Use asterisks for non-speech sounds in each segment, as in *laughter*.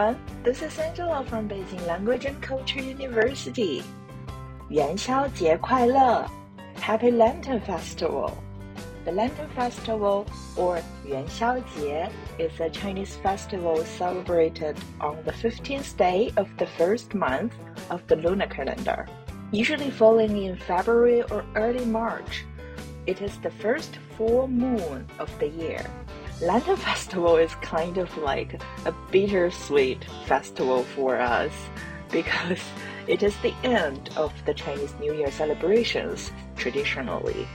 everyone. This is Angela from Beijing Language and Culture University. 元宵节快乐 Happy Lantern Festival. The Lantern Festival, or Yuan Jie, is a Chinese festival celebrated on the 15th day of the first month of the lunar calendar, usually falling in February or early March. It is the first full moon of the year. Lantern Festival is kind of like a bittersweet festival for us because it is the end of the Chinese New Year celebrations traditionally.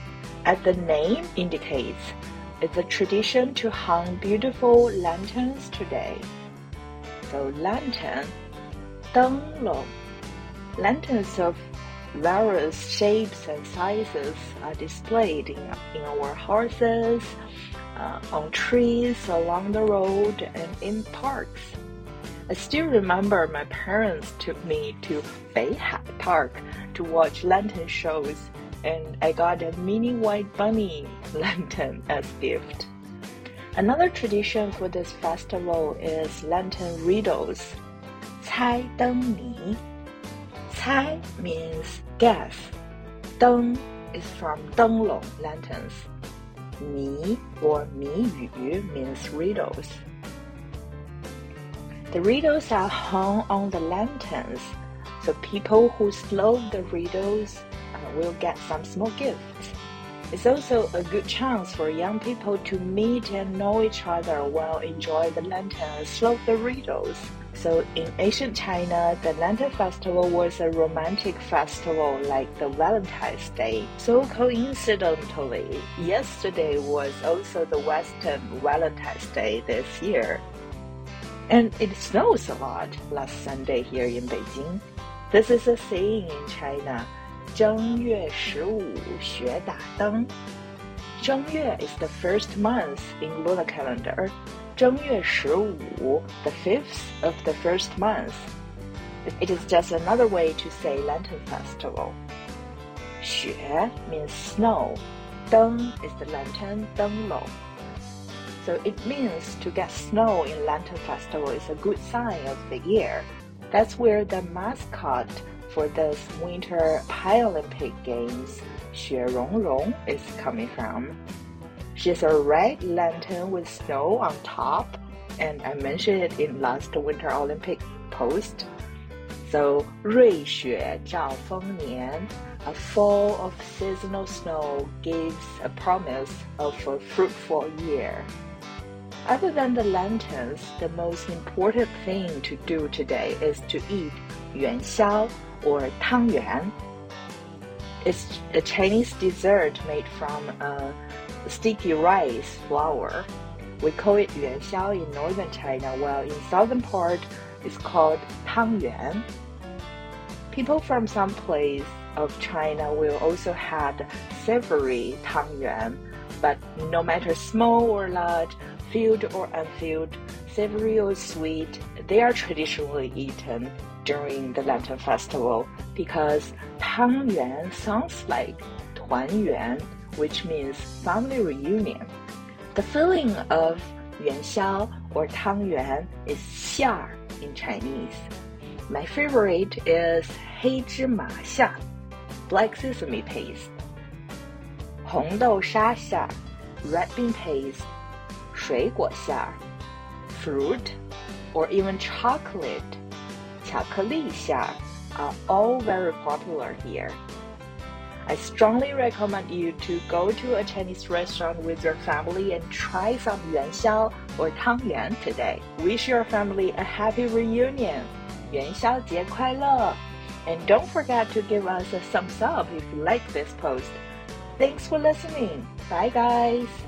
As the name indicates, it's a tradition to hang beautiful lanterns today. So lantern, 灯笼, lanterns of various shapes and sizes are displayed in, in our houses, uh, on trees, along the road, and in parks. I still remember my parents took me to Beihai Park to watch lantern shows, and I got a mini white bunny *laughs* lantern as gift. Another tradition for this festival is lantern riddles. 猜灯谜. Cai means guess. Deng is from Denglong lanterns. Mi or Mi Yu means riddles. The riddles are hung on the lanterns, so people who solve the riddles uh, will get some small gifts. It's also a good chance for young people to meet and know each other while enjoy the lanterns, solve the riddles. So in ancient China, the Lantern Festival was a romantic festival like the Valentine's Day. So coincidentally, yesterday was also the Western Valentine's Day this year. And it snows a lot last Sunday here in Beijing. This is a saying in China. 正月十五学打灯. Zhengyue is the first month in lunar calendar. 正月十五，the fifth of the first month. It is just another way to say Lantern Festival. 雪 means snow. 灯 is the lantern 灯笼。So it means to get snow in Lantern Festival is a good sign of the year. That's where the mascot for this Winter Paralympic Games, 雪容融, is coming from. She's a red lantern with snow on top, and I mentioned it in last Winter Olympic post. So 瑞雪兆丰年, a fall of seasonal snow gives a promise of a fruitful year. Other than the lanterns, the most important thing to do today is to eat yuanxiao or tangyuan. it's a Chinese dessert made from a sticky rice flour. We call it yuanxiao in northern China, while in southern part it's called tangyuan. People from some place of China will also have savory tangyuan, but no matter small or large, filled or unfilled, savory or sweet, they are traditionally eaten during the Lantern Festival because Tangyuan sounds like Yuan, which means family reunion. The filling of Yuanxiao or Tangyuan is xian in Chinese. My favorite is 黑芝麻馅 black sesame paste, 红豆沙馅 red bean paste, 水果馅 fruit, or even chocolate 巧克力馅 are all very popular here. I strongly recommend you to go to a Chinese restaurant with your family and try some Yuanxiao or tang yuan today. Wish your family a happy reunion. 元宵节快乐! And don't forget to give us a thumbs up if you like this post. Thanks for listening. Bye guys.